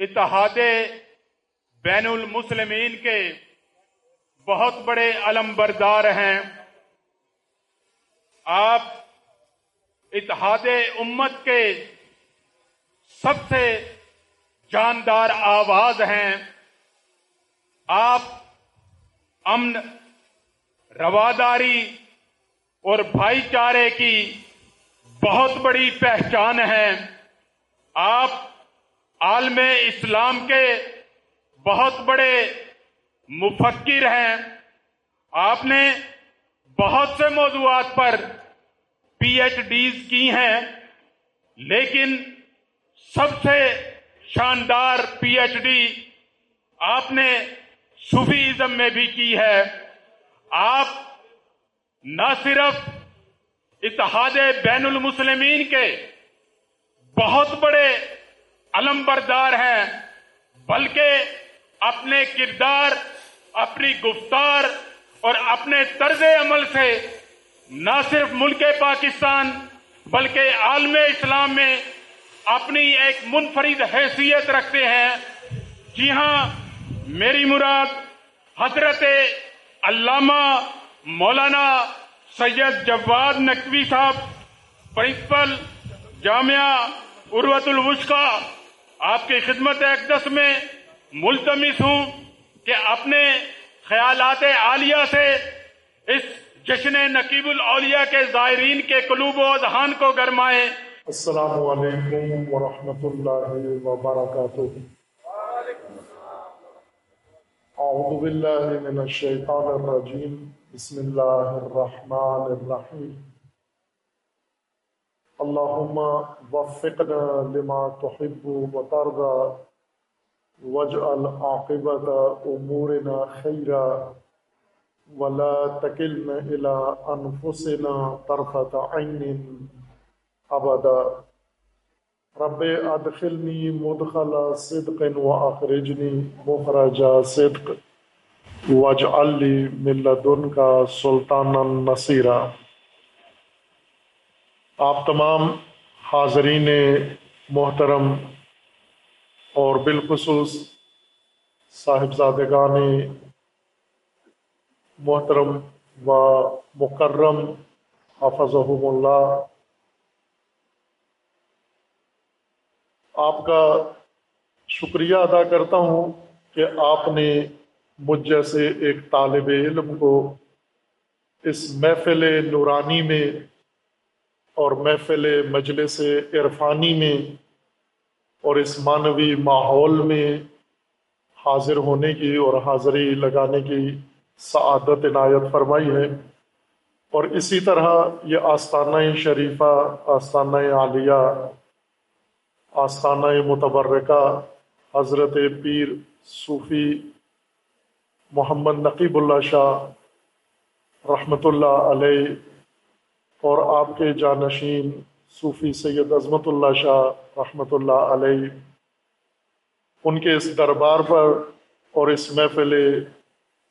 اتحاد بین المسلمین کے بہت بڑے علم بردار ہیں۔ آپ اتحاد امت کے سب سے جاندار آواز ہیں۔ آپ امن، رواداری اور بھائی چارے کی بہت بڑی پہچان ہے آپ عالم اسلام کے بہت بڑے مفکر ہیں۔ آپ نے بہت سے موضوعات پر پی ایچ ڈیز کی ہیں، لیکن سب سے شاندار پی ایچ ڈی آپ نے صوفیزم میں بھی کی ہے۔ آپ نہ صرف اتحاد بین المسلمین کے بہت بڑے علم بردار ہیں، بلکہ اپنے کردار، اپنی گفتار اور اپنے طرز عمل سے نہ صرف ملک پاکستان بلکہ عالم اسلام میں اپنی ایک منفرد حیثیت رکھتے ہیں۔ جی ہاں میری مراد حضرت علامہ مولانا سید جواد نقوی صاحب، پرنسپل جامعہ عروت الوسقا آپ کی خدمت اقدس میں ملتمس ہوں کہ اپنے خیالات عالیہ سے اس جشن نقیب الاولیاء کے زائرین کے قلوب و اذہان کو گرمائیں۔ السلام علیکم ورحمۃ اللہ وبرکاتہ۔ اعوذ باللہ من الشیطان الرجیم۔ بسم اللہ الرحمن الرحیم۔ اللہم وفقنا لما تحب و ترضى واجعل عاقبت امورنا خیرا ولا تکلنا الى انفسنا طرفت عین ابدا رب ادخلنی مدخل صدق و اخرجنی مخرج صدق واجعل لی من لدن کا سلطان نصیرہ آپ تمام حاضرین محترم اور بالخصوص صاحبزادگان محترم و مکرم حفظہم اللہ، آپ کا شکریہ ادا کرتا ہوں کہ آپ نے مجھ جیسے ایک طالب علم کو اس محفل نورانی میں اور محفل مجلس عرفانی میں اور اس معنوی ماحول میں حاضر ہونے کی اور حاضری لگانے کی سعادت عنایت فرمائی ہے۔ اور اسی طرح یہ آستانہ شریفہ، آستانہ عالیہ، آستانہ متبرکہ حضرت پیر صوفی محمد نقیب اللہ شاہ رحمۃ اللہ علیہ اور آپ کے جانشین صوفی سید عظمت اللہ شاہ رحمۃ اللہ علیہ، ان کے اس دربار پر اور اس محفل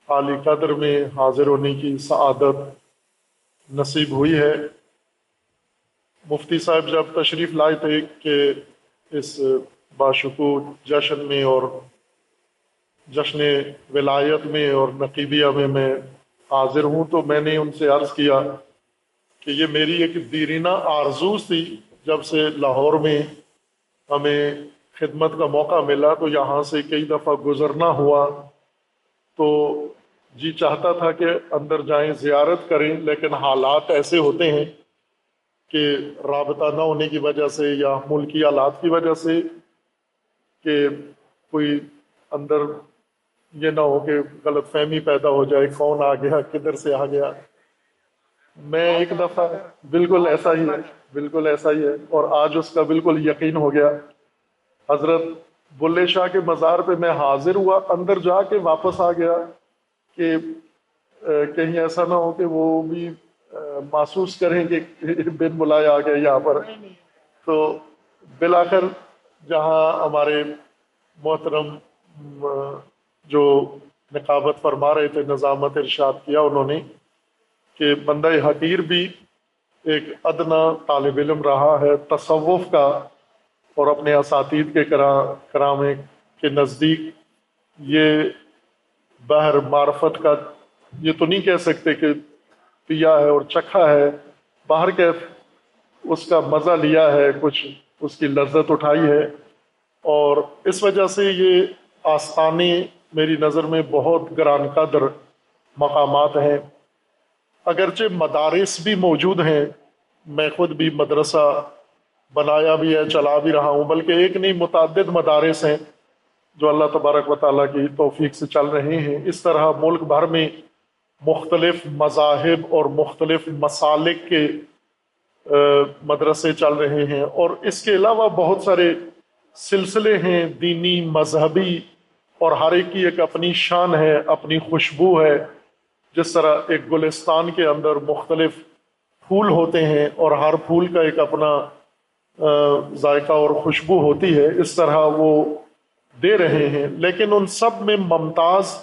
عالی قدر میں حاضر ہونے کی سعادت نصیب ہوئی ہے۔ مفتی صاحب، جب تشریف لائے تھے کہ اس باشکور جشن میں اور جشن ولایت میں اور نقیبیہ میں میں حاضر ہوں تو میں نے ان سے عرض کیا کہ یہ میری ایک دیرینہ آرزوز تھی جب سے لاہور میں ہمیں خدمت کا موقع ملا، تو یہاں سے کئی دفعہ گزرنا ہوا۔ تو جی چاہتا تھا کہ اندر جائیں، زیارت کریں، لیکن حالات ایسے ہوتے ہیں کہ رابطہ نہ ہونے کی وجہ سے یا ملکی آلات کی وجہ سے کہ کوئی اندر یہ نہ ہو کہ غلط فہمی پیدا ہو جائے، کون آ گیا، کدھر سے آ گیا۔ میں ایک دفعہ بالکل ایسا ہی ہے، بالکل ایسا ہی ہے، اور آج اس کا بالکل یقین ہو گیا۔ حضرت بلے شاہ کے مزار پہ میں حاضر ہوا، اندر جا کے واپس آ گیا کہ کہیں ایسا نہ ہو کہ وہ بھی محسوس کریں کہ بن بلائے آ گئے یہاں پر۔ تو بلاخر جہاں ہمارے محترم جو نقابت فرما رہے تھے، نظامت ارشاد کیا انہوں نے کہ بندہ حقیر بھی ایک ادنا طالب علم رہا ہے، تصوف کا اور اپنے اساتید کے کرام کے نزدیک یہ بحر معرفت کا، یہ تو نہیں کہہ سکتے کہ پیا ہے اور چکھا ہے، باہر کے اس کا مزہ لیا ہے، کچھ اس کی لذت اٹھائی ہے۔ اور اس وجہ سے یہ آستانے میری نظر میں بہت گران قدر مقامات ہیں۔ اگرچہ مدارس بھی موجود ہیں، میں خود بھی مدرسہ بنایا بھی ہے، چلا بھی رہا ہوں، بلکہ ایک نہیں، متعدد مدارس ہیں جو اللہ تبارک و تعالیٰ کی توفیق سے چل رہے ہیں۔ اس طرح ملک بھر میں مختلف مذاہب اور مختلف مسالک کے مدرسے چل رہے ہیں۔ اور اس کے علاوہ بہت سارے سلسلے ہیں، دینی مذہبی، اور ہر ایک کی ایک اپنی شان ہے، اپنی خوشبو ہے۔ جس طرح ایک گلستان کے اندر مختلف پھول ہوتے ہیں اور ہر پھول کا ایک اپنا ذائقہ اور خوشبو ہوتی ہے، اس طرح وہ دے رہے ہیں۔ لیکن ان سب میں ممتاز،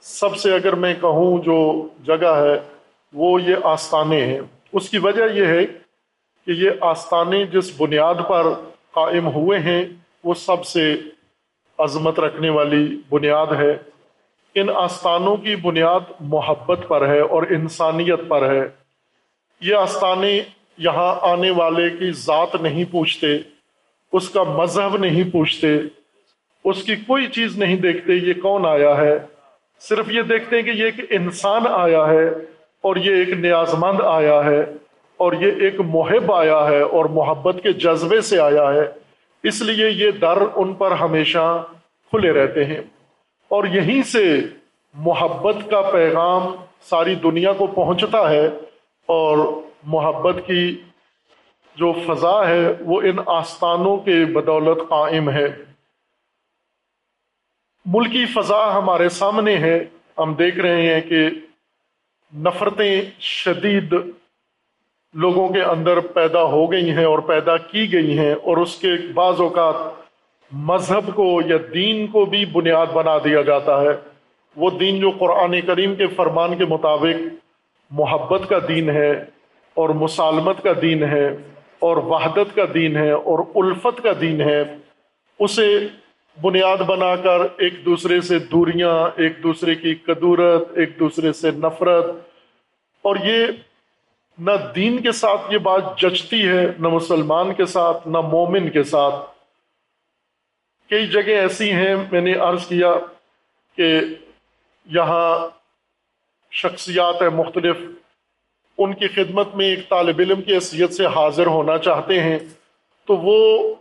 سب سے اگر میں کہوں جو جگہ ہے، وہ یہ آستانے ہیں۔ اس کی وجہ یہ ہے کہ یہ آستانے جس بنیاد پر قائم ہوئے ہیں، وہ سب سے عظمت رکھنے والی بنیاد ہے۔ ان آستانوں کی بنیاد محبت پر ہے اور انسانیت پر ہے۔ یہ آستانے یہاں آنے والے کی ذات نہیں پوچھتے، اس کا مذہب نہیں پوچھتے، اس کی کوئی چیز نہیں دیکھتے یہ کون آیا ہے۔ صرف یہ دیکھتے ہیں کہ یہ ایک انسان آیا ہے اور یہ ایک نیاز مند آیا ہے اور یہ ایک محب آیا ہے اور محبت کے جذبے سے آیا ہے۔ اس لیے یہ در ان پر ہمیشہ کھلے رہتے ہیں۔ اور یہیں سے محبت کا پیغام ساری دنیا کو پہنچتا ہے اور محبت کی جو فضا ہے وہ ان آستانوں کے بدولت قائم ہے۔ ملکی فضا ہمارے سامنے ہے۔ ہم دیکھ رہے ہیں کہ نفرتیں شدید لوگوں کے اندر پیدا ہو گئی ہیں اور پیدا کی گئی ہیں اور اس کے بعض اوقات مذہب کو یا دین کو بھی بنیاد بنا دیا جاتا ہے۔ وہ دین جو قرآن کریم کے فرمان کے مطابق محبت کا دین ہے اور مسالمت کا دین ہے اور وحدت کا دین ہے اور الفت کا دین ہے، اسے بنیاد بنا کر ایک دوسرے سے دوریاں، ایک دوسرے کی قدورت، ایک دوسرے سے نفرت۔ اور یہ نہ دین کے ساتھ یہ بات جچتی ہے، نہ مسلمان کے ساتھ، نہ مومن کے ساتھ۔ کئی جگہ ایسی ہیں میں نے عرض کیا کہ یہاں شخصیات ہیں مختلف ان کی خدمت میں ایک طالب علم کی حیثیت سے حاضر ہونا چاہتے ہیں، تو وہ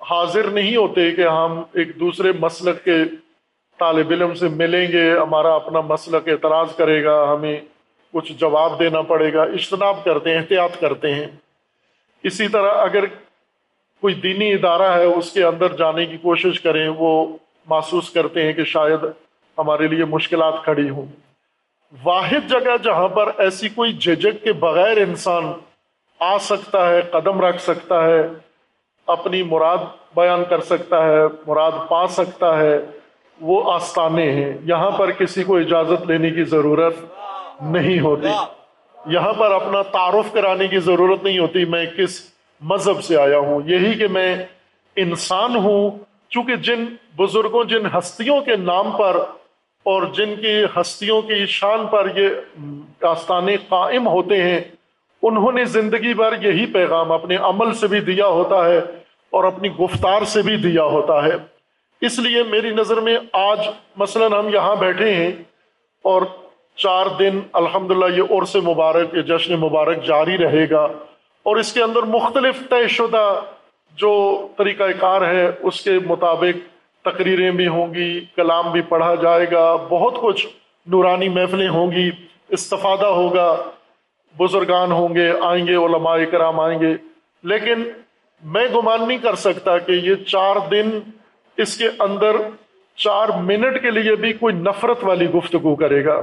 حاضر نہیں ہوتے کہ ہم ایک دوسرے مسلک کے طالب علم سے ملیں گے، ہمارا اپنا مسلک اعتراض کرے گا، ہمیں کچھ جواب دینا پڑے گا، اجتناب کرتے ہیں، احتیاط کرتے ہیں۔ اسی طرح اگر کوئی دینی ادارہ ہے، اس کے اندر جانے کی کوشش کریں، وہ محسوس کرتے ہیں کہ شاید ہمارے لیے مشکلات کھڑی ہوں۔ واحد جگہ جہاں پر ایسی کوئی جھجک کے بغیر انسان آ سکتا ہے، قدم رکھ سکتا ہے، اپنی مراد بیان کر سکتا ہے، مراد پا سکتا ہے، وہ آستانے ہیں۔ یہاں پر کسی کو اجازت لینے کی ضرورت نہیں ہوتی۔ یہاں پر اپنا تعارف کرانے کی ضرورت نہیں ہوتی۔ میں کس مذہب سے آیا ہوں۔ یہی کہ میں انسان ہوں، چونکہ جن بزرگوں، جن ہستیوں کے نام پر اور جن کی ہستیوں کی شان پر یہ آستانے قائم ہوتے ہیں، انہوں نے زندگی بھر یہی پیغام اپنے عمل سے بھی دیا ہوتا ہے اور اپنی گفتار سے بھی دیا ہوتا ہے۔ اس لیے میری نظر میں آج مثلا ہم یہاں بیٹھے ہیں اور چار دن الحمدللہ یہ عرص مبارک، یہ جشن مبارک جاری رہے گا۔ اور اس کے اندر مختلف طے شدہ جو طریقہ کار ہے، اس کے مطابق تقریریں بھی ہوں گی، کلام بھی پڑھا جائے گا، بہت کچھ نورانی محفلیں ہوں گی، استفادہ ہوگا، بزرگان ہوں گے، آئیں گے، علماء کرام آئیں گے۔ لیکن میں گمان نہیں کر سکتا کہ یہ چار دن اس کے اندر چار منٹ کے لیے بھی کوئی نفرت والی گفتگو کرے گا،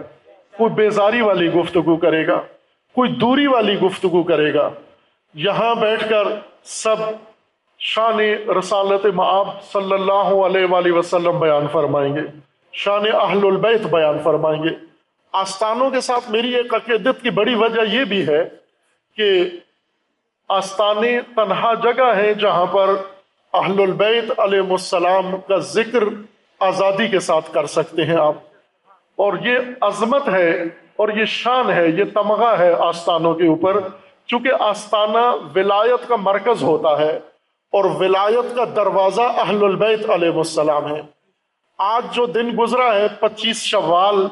کوئی بیزاری والی گفتگو کرے گا، کوئی دوری والی گفتگو کرے گا۔ یہاں بیٹھ کر سب شان رسالت معاب صلی اللہ علیہ وآلہ وسلم بیان فرمائیں گے، شان اہل البیت بیان فرمائیں گے۔ آستانوں کے ساتھ میری ایک عقیدت کی بڑی وجہ یہ بھی ہے کہ آستانے تنہا جگہ ہے جہاں پر اہل البیت علیہ السلام کا ذکر آزادی کے ساتھ کر سکتے ہیں آپ۔ اور یہ عظمت ہے اور یہ شان ہے، یہ تمغہ ہے آستانوں کے اوپر۔ چونکہ آستانہ ولایت کا مرکز ہوتا ہے اور ولایت کا دروازہ اہل البیت علیہ السلام ہے۔ آج جو دن گزرا ہے، پچیس شوال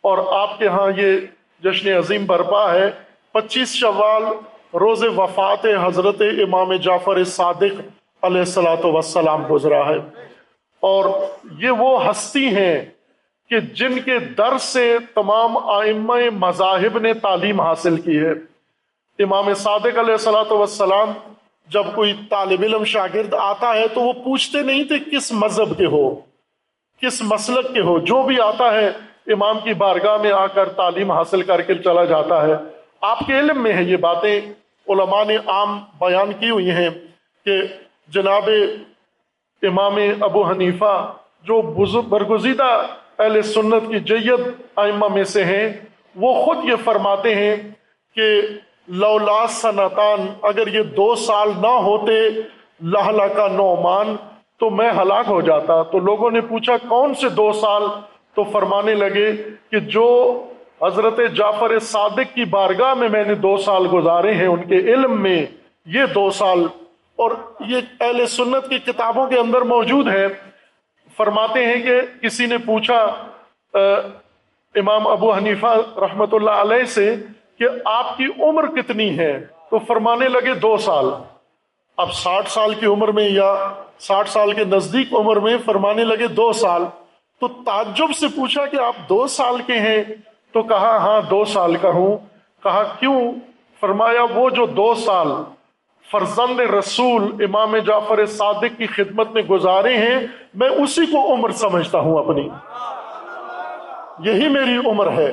اور آپ کے ہاں یہ جشن عظیم برپا ہے۔ پچیس شوال روز وفات حضرت امام جعفر صادق علیہ السلاۃ وسلام گزرا ہے۔ اور یہ وہ ہستی ہیں کہ جن کے در سے تمام آئمہ مذاہب نے تعلیم حاصل کی ہے۔ امام صادق علیہ السلاۃ وسلام جب کوئی طالب علم شاگرد آتا ہے تو وہ پوچھتے نہیں تھے کس مذہب کے ہو، کس مسلک کے ہو، جو بھی آتا ہے امام کی بارگاہ میں آ کر تعلیم حاصل کر کے چلا جاتا ہے۔ آپ کے علم میں ہے یہ باتیں۔ علماء نے عام بیان کی ہوئی ہیں کہ جناب امام ابو حنیفہ جو برگزیدہ اہل سنت کی جید آئمہ میں سے ہیں، وہ خود یہ فرماتے ہیں کہ لولا سنتان، اگر یہ دو سال نہ ہوتے لہلا کا نعمان، تو میں ہلاک ہو جاتا۔ تو لوگوں نے پوچھا، کون سے دو سال؟ تو فرمانے لگے کہ جو حضرت جعفر صادق کی بارگاہ میں میں نے دو سال گزارے ہیں، ان کے علم میں یہ دو سال۔ اور یہ اہل سنت کی کتابوں کے اندر موجود ہے فرماتے ہیں کہ کسی نے پوچھا امام ابو حنیفہ رحمت اللہ علیہ سے کہ آپ کی عمر کتنی ہے؟ تو فرمانے لگے دو سال۔ اب ساٹھ سال کی عمر میں یا ساٹھ سال کے نزدیک عمر میں فرمانے لگے دو سال۔ تو تعجب سے پوچھا کہ آپ دو سال کے ہیں؟ تو کہا ہاں دو سال کا ہوں۔ کہا، کیوں؟ فرمایا، وہ جو دو سال فرزند رسول امام جعفر صادق کی خدمت میں گزارے ہیں، میں اسی کو عمر سمجھتا ہوں اپنی۔ یہی میری عمر ہے۔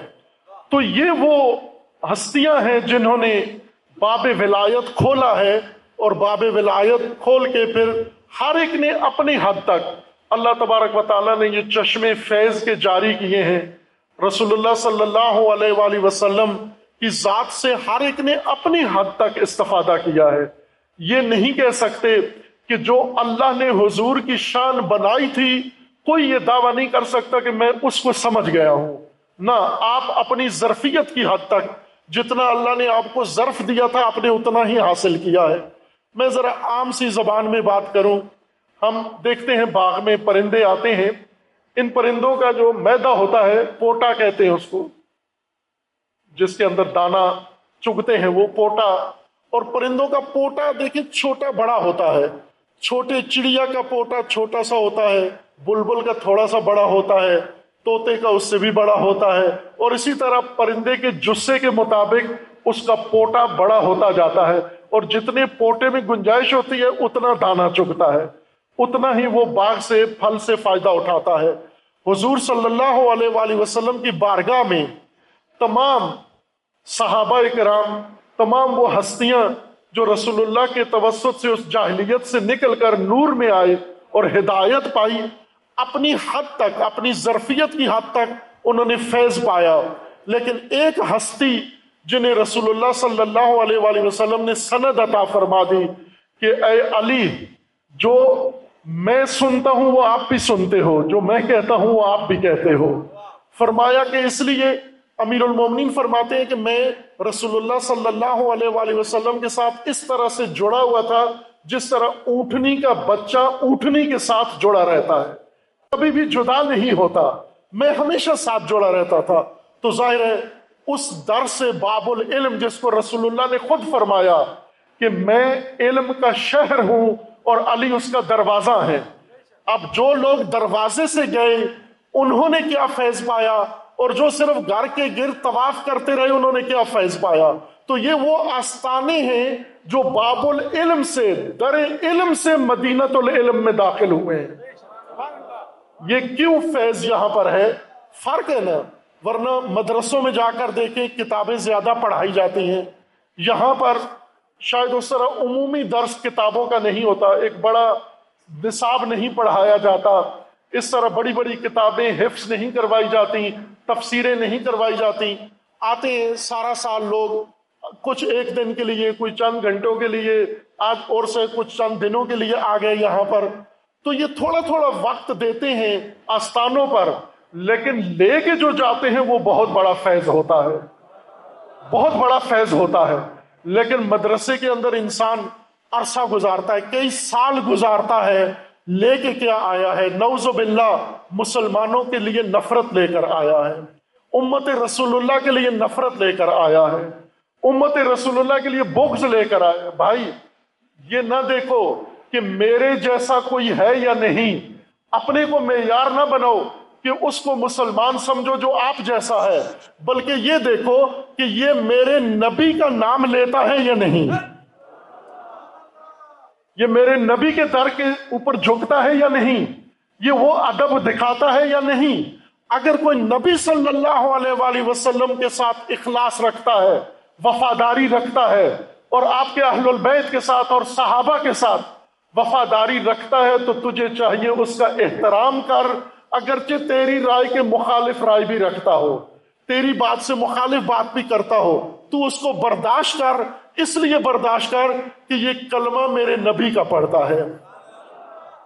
تو یہ وہ ہستیاں ہیں جنہوں نے باب ولایت کھولا ہے اور باب ولایت کھول کے پھر ہر ایک نے اپنی حد تک اللہ تبارک و تعالیٰ نے یہ چشمے فیض کے جاری کیے ہیں۔ رسول اللہ صلی اللہ علیہ وآلہ وسلم کی ذات سے ہر ایک نے اپنی حد تک استفادہ کیا ہے۔ یہ نہیں کہہ سکتے کہ جو اللہ نے حضور کی شان بنائی تھی، کوئی یہ دعویٰ نہیں کر سکتا کہ میں اس کو سمجھ گیا ہوں۔ نہ، آپ اپنی ظرفیت کی حد تک جتنا اللہ نے آپ کو ظرف دیا تھا، آپ نے اتنا ہی حاصل کیا ہے۔ میں ذرا عام سی زبان میں بات کروں۔ ہم دیکھتے ہیں، باغ میں پرندے آتے ہیں۔ ان پرندوں کا جو میدا ہوتا ہے، پوٹا کہتے ہیں اس کو۔ جس کے اندر دانا چگتے ہیں، وہ پوٹا۔ اور پرندوں کا پوٹا دیکھیں، چھوٹا بڑا ہوتا ہے۔ چھوٹے چڑیا کا پوٹا چھوٹا سا ہوتا ہے۔ بلبل کا تھوڑا سا بڑا ہوتا ہے۔ توتے کا اس سے بھی بڑا ہوتا ہے اور اسی طرح پرندے کے جسے کے مطابق اس کا پوٹا بڑا ہوتا جاتا ہے اور جتنے پوٹے میں گنجائش ہوتی ہے، اتنا دانا چگتا ہے۔ اتنا ہی وہ باغ سے، پھل سے فائدہ اٹھاتا ہے۔ حضور صلی اللہ علیہ وآلہ وسلم کی بارگاہ میں تمام صحابہ کرام، تمام وہ ہستیاں جو رسول اللہ کے توسط سے، اس جاہلیت سے نکل کر نور میں آئے اور ہدایت پائی اپنی حد تک، اپنی ظرفیت کی حد تک انہوں نے فیض پایا۔ لیکن ایک ہستی جنہیں رسول اللہ صلی اللہ علیہ وآلہ وسلم نے سند عطا فرما دی کہ اے علی، جو میں سنتا ہوں وہ آپ بھی سنتے ہو، جو میں کہتا ہوں وہ آپ بھی کہتے ہو۔ فرمایا کہ اس لیے امیر المومنین فرماتے ہیں کہ میں رسول اللہ صلی اللہ علیہ وآلہ وسلم کے ساتھ اس طرح سے جڑا ہوا تھا جس طرح اونٹنی کا بچہ اونٹنی کے ساتھ جڑا رہتا ہے۔ کبھی بھی جدا نہیں ہوتا۔ میں ہمیشہ ساتھ جڑا رہتا تھا۔ تو ظاہر ہے، اس در سے باب العلم جس کو رسول اللہ نے خود فرمایا کہ میں علم کا شہر ہوں اور علی اس کا دروازہ ہے۔ اب جو لوگ دروازے سے گئے، انہوں نے کیا فیض پایا؟ اور جو صرف گھر کے گر طواف کرتے رہے، انہوں نے کیا فیض پایا؟ تو یہ وہ آستانے ہیں جو باب العلم سے، در علم سے مدینت العلم میں داخل ہوئے۔ ہیں یہ کیوں فیض یہاں پر ہے؟ فرق ہے نا، ورنہ مدرسوں میں جا کر دیکھیں کتابیں زیادہ پڑھائی جاتی ہیں۔ یہاں پر شاید اس طرح عمومی درس کتابوں کا نہیں ہوتا، ایک بڑا نصاب نہیں پڑھایا جاتا۔ اس طرح بڑی بڑی کتابیں حفظ نہیں کروائی جاتی، تفسیریں نہیں کروائی جاتی۔ آتے ہیں سارا سال لوگ، کچھ ایک دن کے لیے، کوئی چند گھنٹوں کے لیے، آج اور سے کچھ چند دنوں کے لیے آ گئے یہاں پر۔ تو یہ تھوڑا تھوڑا وقت دیتے ہیں آستانوں پر، لیکن لے کے جو جاتے ہیں وہ بہت بڑا فیض ہوتا ہے۔ بہت بڑا فیض ہوتا ہے۔ لیکن مدرسے کے اندر انسان عرصہ گزارتا ہے، کئی سال گزارتا ہے، لے کے کیا آیا ہے؟ نوز باللہ، مسلمانوں کے لیے نفرت لے کر آیا ہے۔ امت رسول اللہ کے لیے نفرت لے کر آیا ہے۔ امت رسول اللہ کے لیے بغض لے کر آیا بھائی، یہ نہ دیکھو کہ میرے جیسا کوئی ہے یا نہیں، اپنے کو معیار نہ بناؤ کہ اس کو مسلمان سمجھو جو آپ جیسا ہے، بلکہ یہ دیکھو کہ یہ میرے نبی کا نام لیتا ہے یا نہیں۔ یہ میرے نبی کے در کے اوپر جھکتا ہے یا نہیں؟ یہ وہ ادب دکھاتا ہے یا نہیں؟ اگر کوئی نبی صلی اللہ علیہ وآلہ وسلم کے ساتھ اخلاص رکھتا ہے، وفاداری رکھتا ہے، اور آپ کے اہل البیت کے ساتھ اور صحابہ کے ساتھ وفاداری رکھتا ہے تو تجھے چاہیے اس کا احترام کر، اگرچہ تیری رائے کے مخالف رائے بھی رکھتا ہو، تیری بات سے مخالف بات بھی کرتا ہو، تو اس کو برداشت کر، اس لیے برداشت کر کہ یہ کلمہ میرے نبی کا پڑھتا ہے۔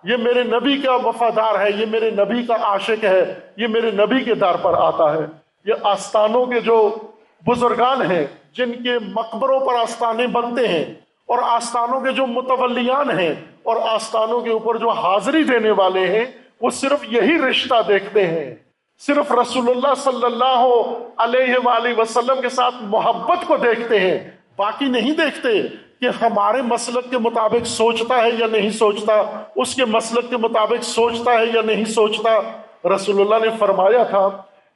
یہ میرے نبی کا وفادار ہے، یہ میرے نبی کا عاشق ہے، یہ میرے نبی کے دار پر آتا ہے۔ یہ آستانوں کے جو بزرگان ہیں، جن کے مقبروں پر آستانے بنتے ہیں اور آستانوں کے جو متولیان ہیں اور آستانوں کے اوپر جو حاضری دینے والے ہیں، وہ صرف یہی رشتہ دیکھتے ہیں۔ صرف رسول اللہ صلی اللہ علیہ وآلہ وسلم کے ساتھ محبت کو دیکھتے ہیں۔ باقی نہیں دیکھتے کہ ہمارے مسلک کے مطابق سوچتا ہے یا نہیں سوچتا، اس کے مسلک کے مطابق سوچتا ہے یا نہیں سوچتا۔ رسول اللہ نے فرمایا تھا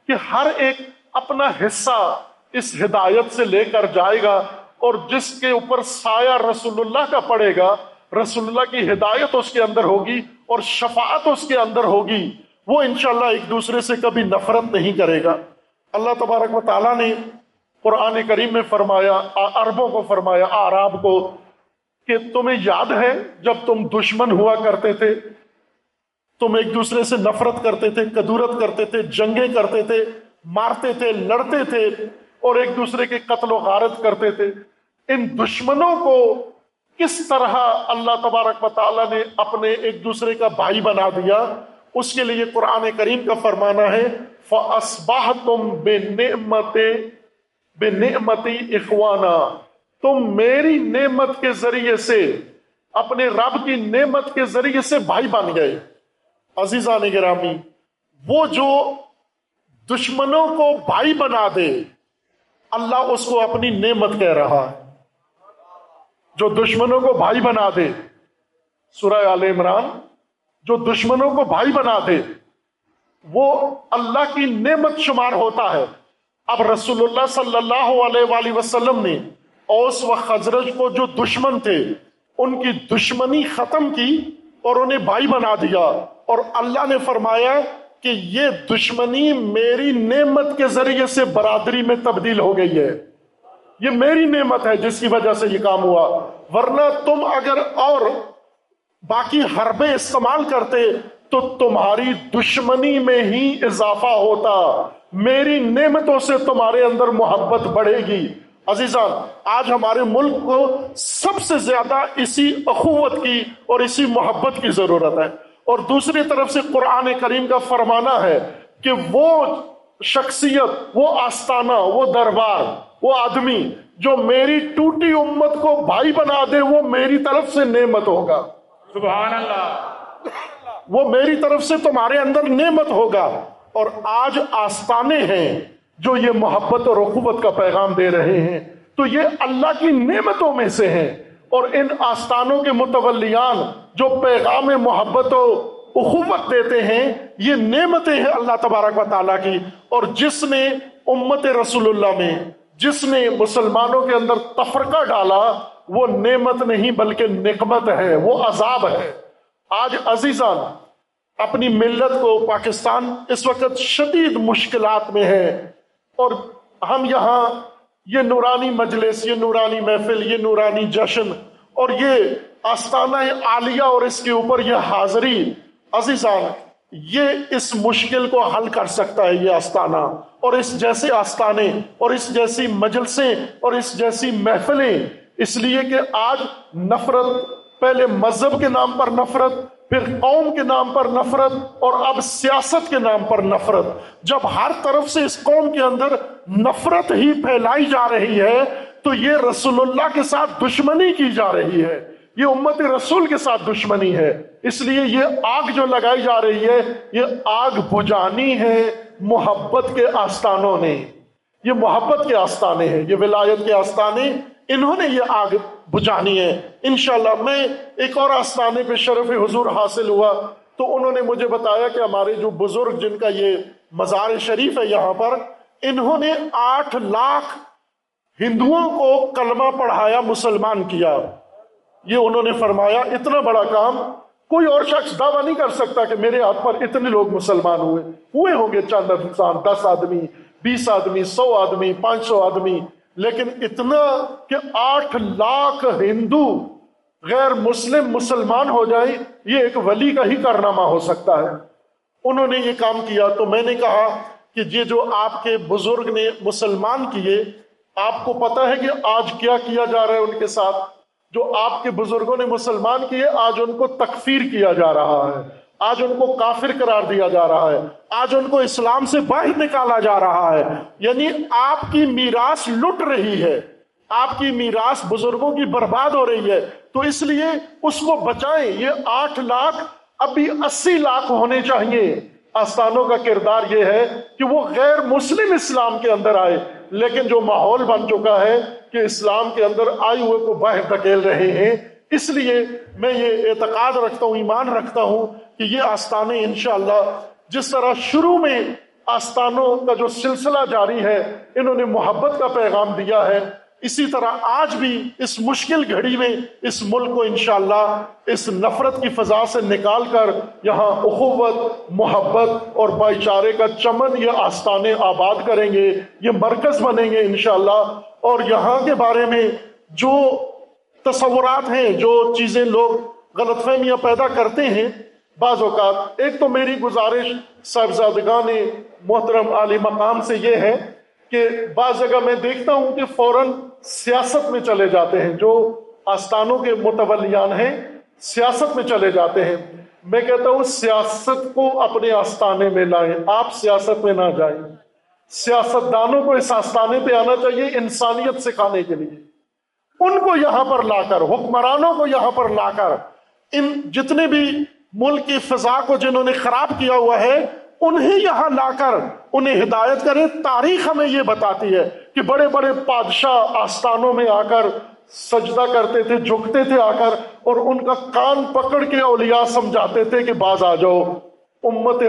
کہ ہر ایک اپنا حصہ اس ہدایت سے لے کر جائے گا اور جس کے اوپر سایہ رسول اللہ کا پڑے گا رسول اللہ کی ہدایت اس کے اندر ہوگی اور شفاعت اس کے اندر ہوگی، وہ انشاءاللہ ایک دوسرے سے کبھی نفرت نہیں کرے گا۔ اللہ تبارک و تعالیٰ نے قرآن کریم میں فرمایا عربوں کو فرمایا آراب کو کہ تمہیں یاد ہے جب تم دشمن ہوا کرتے تھے، تم ایک دوسرے سے نفرت کرتے تھے، کدورت کرتے تھے، جنگیں کرتے تھے، مارتے تھے، لڑتے تھے اور ایک دوسرے کے قتل و غارت کرتے تھے۔ ان دشمنوں کو کس طرح اللہ تبارک و تعالیٰ نے اپنے ایک دوسرے کا بھائی بنا دیا، اس کے لیے قرآن کریم کا فرمانا ہے، فَأَصْبَحْتُمْ بِنِعْمَتِ بے نعمتی اخوانا تم میری نعمت کے ذریعے سے، اپنے رب کی نعمت کے ذریعے سے بھائی بن گئے۔ عزیزان گرامی، وہ جو دشمنوں کو بھائی بنا دے، اللہ اس کو اپنی نعمت کہہ رہا ہے۔ جو دشمنوں کو بھائی بنا دے۔ سورہ آل عمران، جو دشمنوں کو بھائی بنا دے، وہ اللہ کی نعمت شمار ہوتا ہے۔ اب رسول اللہ صلی اللہ علیہ وآلہ وسلم نے اوس و خزرج کو جو دشمن تھے، ان کی دشمنی ختم کی اور انہیں بھائی بنا دیا۔ اور اللہ نے فرمایا کہ یہ دشمنی میری نعمت کے ذریعے سے برادری میں تبدیل ہو گئی ہے۔ یہ میری نعمت ہے جس کی وجہ سے یہ کام ہوا۔ ورنہ تم اگر اور باقی حربے استعمال کرتے تو تمہاری دشمنی میں ہی اضافہ ہوتا۔ میری نعمتوں سے تمہارے اندر محبت بڑھے گی۔ عزیزان، آج ہمارے ملک کو سب سے زیادہ اسی اخوت کی اور اسی محبت کی ضرورت ہے۔ اور دوسری طرف سے قرآن کریم کا فرمانا ہے کہ وہ شخصیت وہ آستانہ وہ دربار وہ آدمی جو میری ٹوٹی امت کو بھائی بنا دے وہ میری طرف سے نعمت ہوگا۔ سبحان اللہ وہ میری طرف سے تمہارے اندر نعمت ہوگا۔ اور آج آستانے ہیں جو یہ محبت اور اخوت کا پیغام دے رہے ہیں۔ تو یہ اللہ کی نعمتوں میں سے ہیں۔ اور ان آستانوں کے متولیان جو پیغام محبت و اخوت دیتے ہیں، یہ نعمتیں ہیں اللہ تبارک و تعالیٰ کی۔ اور جس نے امت رسول اللہ میں، جس نے مسلمانوں کے اندر تفرقہ ڈالا، وہ نعمت نہیں بلکہ نقمت ہے، وہ عذاب ہے۔ آج عزیزان، اپنی ملت کو پاکستان اس وقت شدید مشکلات میں ہے۔ اور ہم یہاں، یہ نورانی مجلس، یہ نورانی محفل، یہ نورانی جشن، اور یہ آستانہ عالیہ اور اس کے اوپر یہ حاضری عزیزان، یہ اس مشکل کو حل کر سکتا ہے یہ آستانہ۔ اور اس جیسے آستانے، اور اس جیسی مجلسیں، اور اس جیسی محفلیں۔ اس لیے کہ آج نفرت، پہلے مذہب کے نام پر نفرت، پھر قوم کے نام پر نفرت، اور اب سیاست کے نام پر نفرت۔ جب ہر طرف سے اس قوم کے اندر نفرت ہی پھیلائی جا رہی ہے، تو یہ رسول اللہ کے ساتھ دشمنی کی جا رہی ہے۔ یہ امت رسول کے ساتھ دشمنی ہے۔ اس لیے یہ آگ جو لگائی جا رہی ہے، یہ آگ بجانی ہے محبت کے آستانوں نے۔ یہ محبت کے آستانے ہیں، یہ ولایت کے آستانے۔ انہوں نے یہ آگ بجانی ہے۔ انشاءاللہ میں ایک اور آستانے پہ شرف حضور حاصل ہوا۔ تو انہوں نے مجھے بتایا کہ ہمارے جو بزرگ جن کا یہ مزار شریف ہے یہاں پر، انہوں نے آٹھ لاکھ ہندوؤں کو کلمہ پڑھایا، مسلمان کیا۔ یہ انہوں نے فرمایا، اتنا بڑا کام کوئی اور شخص دعویٰ نہیں کر سکتا کہ میرے ہاتھ پر اتنے لوگ مسلمان ہوئے۔ ہوئے ہوں گے چند انسان، دس آدمی، بیس آدمی، سو آدمی، پانچ سو آدمی۔ لیکن اتنا کہ آٹھ لاکھ ہندو غیر مسلم مسلمان ہو جائیں، یہ ایک ولی کا ہی کارنامہ ہو سکتا ہے۔ انہوں نے یہ کام کیا تو میں نے کہا کہ یہ جو آپ کے بزرگ نے مسلمان کیے، آپ کو پتا ہے کہ آج کیا کیا جا رہا ہے ان کے ساتھ؟ جو آپ کے بزرگوں نے مسلمان کیے، آج ان کو تکفیر کیا جا رہا ہے۔ آج ان کو کافر قرار دیا جا رہا ہے۔ آج ان کو اسلام سے باہر نکالا جا رہا ہے۔ یعنی آپ کی میراث لٹ رہی ہے۔ آپ کی میراث بزرگوں کی برباد ہو رہی ہے۔ تو اس لیے اس کو بچائیں۔ یہ آٹھ لاکھ، ابھی اسی لاکھ ہونے چاہیے۔ آستانوں کا کردار یہ ہے کہ وہ غیر مسلم اسلام کے اندر آئے۔ لیکن جو ماحول بن چکا ہے کہ اسلام کے اندر آئے ہوئے کو باہر دھکیل رہے ہیں، اس لیے میں یہ اعتقاد رکھتا ہوں، ایمان رکھتا ہوں کہ یہ آستانے انشاءاللہ جس طرح شروع میں آستانوں کا جو سلسلہ جاری ہے، انہوں نے محبت کا پیغام دیا ہے۔ اسی طرح آج بھی اس مشکل گھڑی میں اس ملک کو انشاءاللہ اس نفرت کی فضا سے نکال کر یہاں اخوت، محبت اور بھائی چارے کا چمن یہ آستانے آباد کریں گے، یہ مرکز بنیں گے انشاءاللہ۔ اور یہاں کے بارے میں جو تصورات ہیں، جو چیزیں لوگ غلط فہمیاں پیدا کرتے ہیں، بعض اوقات ایک تو میری گزارش صاحبزادگان محترم عالی مقام سے یہ ہے کہ بعض جگہ میں دیکھتا ہوں کہ فوراً سیاست میں چلے جاتے ہیں، جو آستانوں کے متولیان ہیں، سیاست میں چلے جاتے ہیں۔ میں کہتا ہوں، سیاست کو اپنے آستانے میں لائیں، آپ سیاست میں نہ جائیں۔ سیاست دانوں کو اس آستانے پہ آنا چاہیے انسانیت سکھانے کے لیے۔ ان کو یہاں پر لا کر، حکمرانوں کو یہاں پر لا کر، ان جتنے بھی ملک کی فضا کو جنہوں نے خراب کیا ہوا ہے انہیں یہاں لا کر انہیں ہدایت کرے۔ تاریخ ہمیں یہ بتاتی ہے کہ بڑے بڑے بادشاہ آستانوں میں آ کر سجدہ کرتے تھے، جھکتے تھے آ کر، اور ان کا کان پکڑ کے اولیاء سمجھاتے تھے کہ باز آ جاؤ۔ امت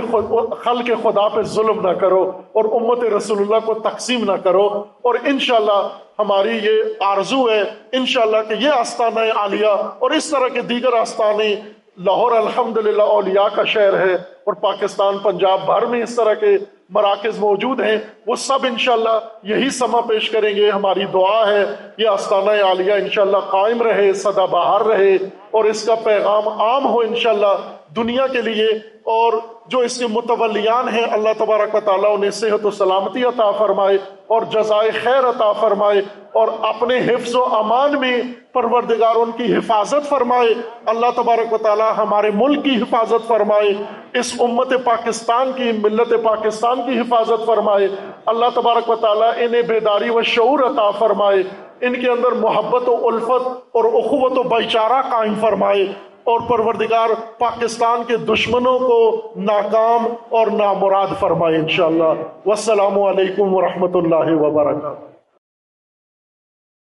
خل کے خدا پہ ظلم نہ کرو اور امت رسول اللہ کو تقسیم نہ کرو۔ اور انشاءاللہ ہماری یہ آرزو ہے، انشاءاللہ کہ یہ آستانہ عالیہ اور اس طرح کے دیگر آستانے لاہور الحمدللہ اولیاء کا شہر ہے اور پاکستان، پنجاب بھر میں اس طرح کے مراکز موجود ہیں، وہ سب انشاءاللہ یہی سما پیش کریں گے، ہماری دعا ہے یہ آستانہ عالیہ انشاءاللہ قائم رہے سدا بہار رہے اور اس کا پیغام عام ہو انشاءاللہ دنیا کے لیے اور جو اس کے متولیان ہیں، اللہ تبارک و تعالیٰ انہیں صحت و سلامتی عطا فرمائے اور جزائے خیر عطا فرمائے اور اپنے حفظ و امان میں پروردگار ان کی حفاظت فرمائے۔ اللہ تبارک و تعالیٰ ہمارے ملک کی حفاظت فرمائے، اس امت پاکستان کی، ملت پاکستان کی حفاظت فرمائے۔ اللہ تبارک و تعالیٰ انہیں بیداری و شعور عطا فرمائے، ان کے اندر محبت و الفت اور اخوت و بھائی چارہ قائم فرمائے۔ اور پروردگار پاکستان کے دشمنوں کو ناکام اور نامراد فرمائے انشاءاللہ۔ والسلام علیکم ورحمۃ اللہ وبرکاتہ۔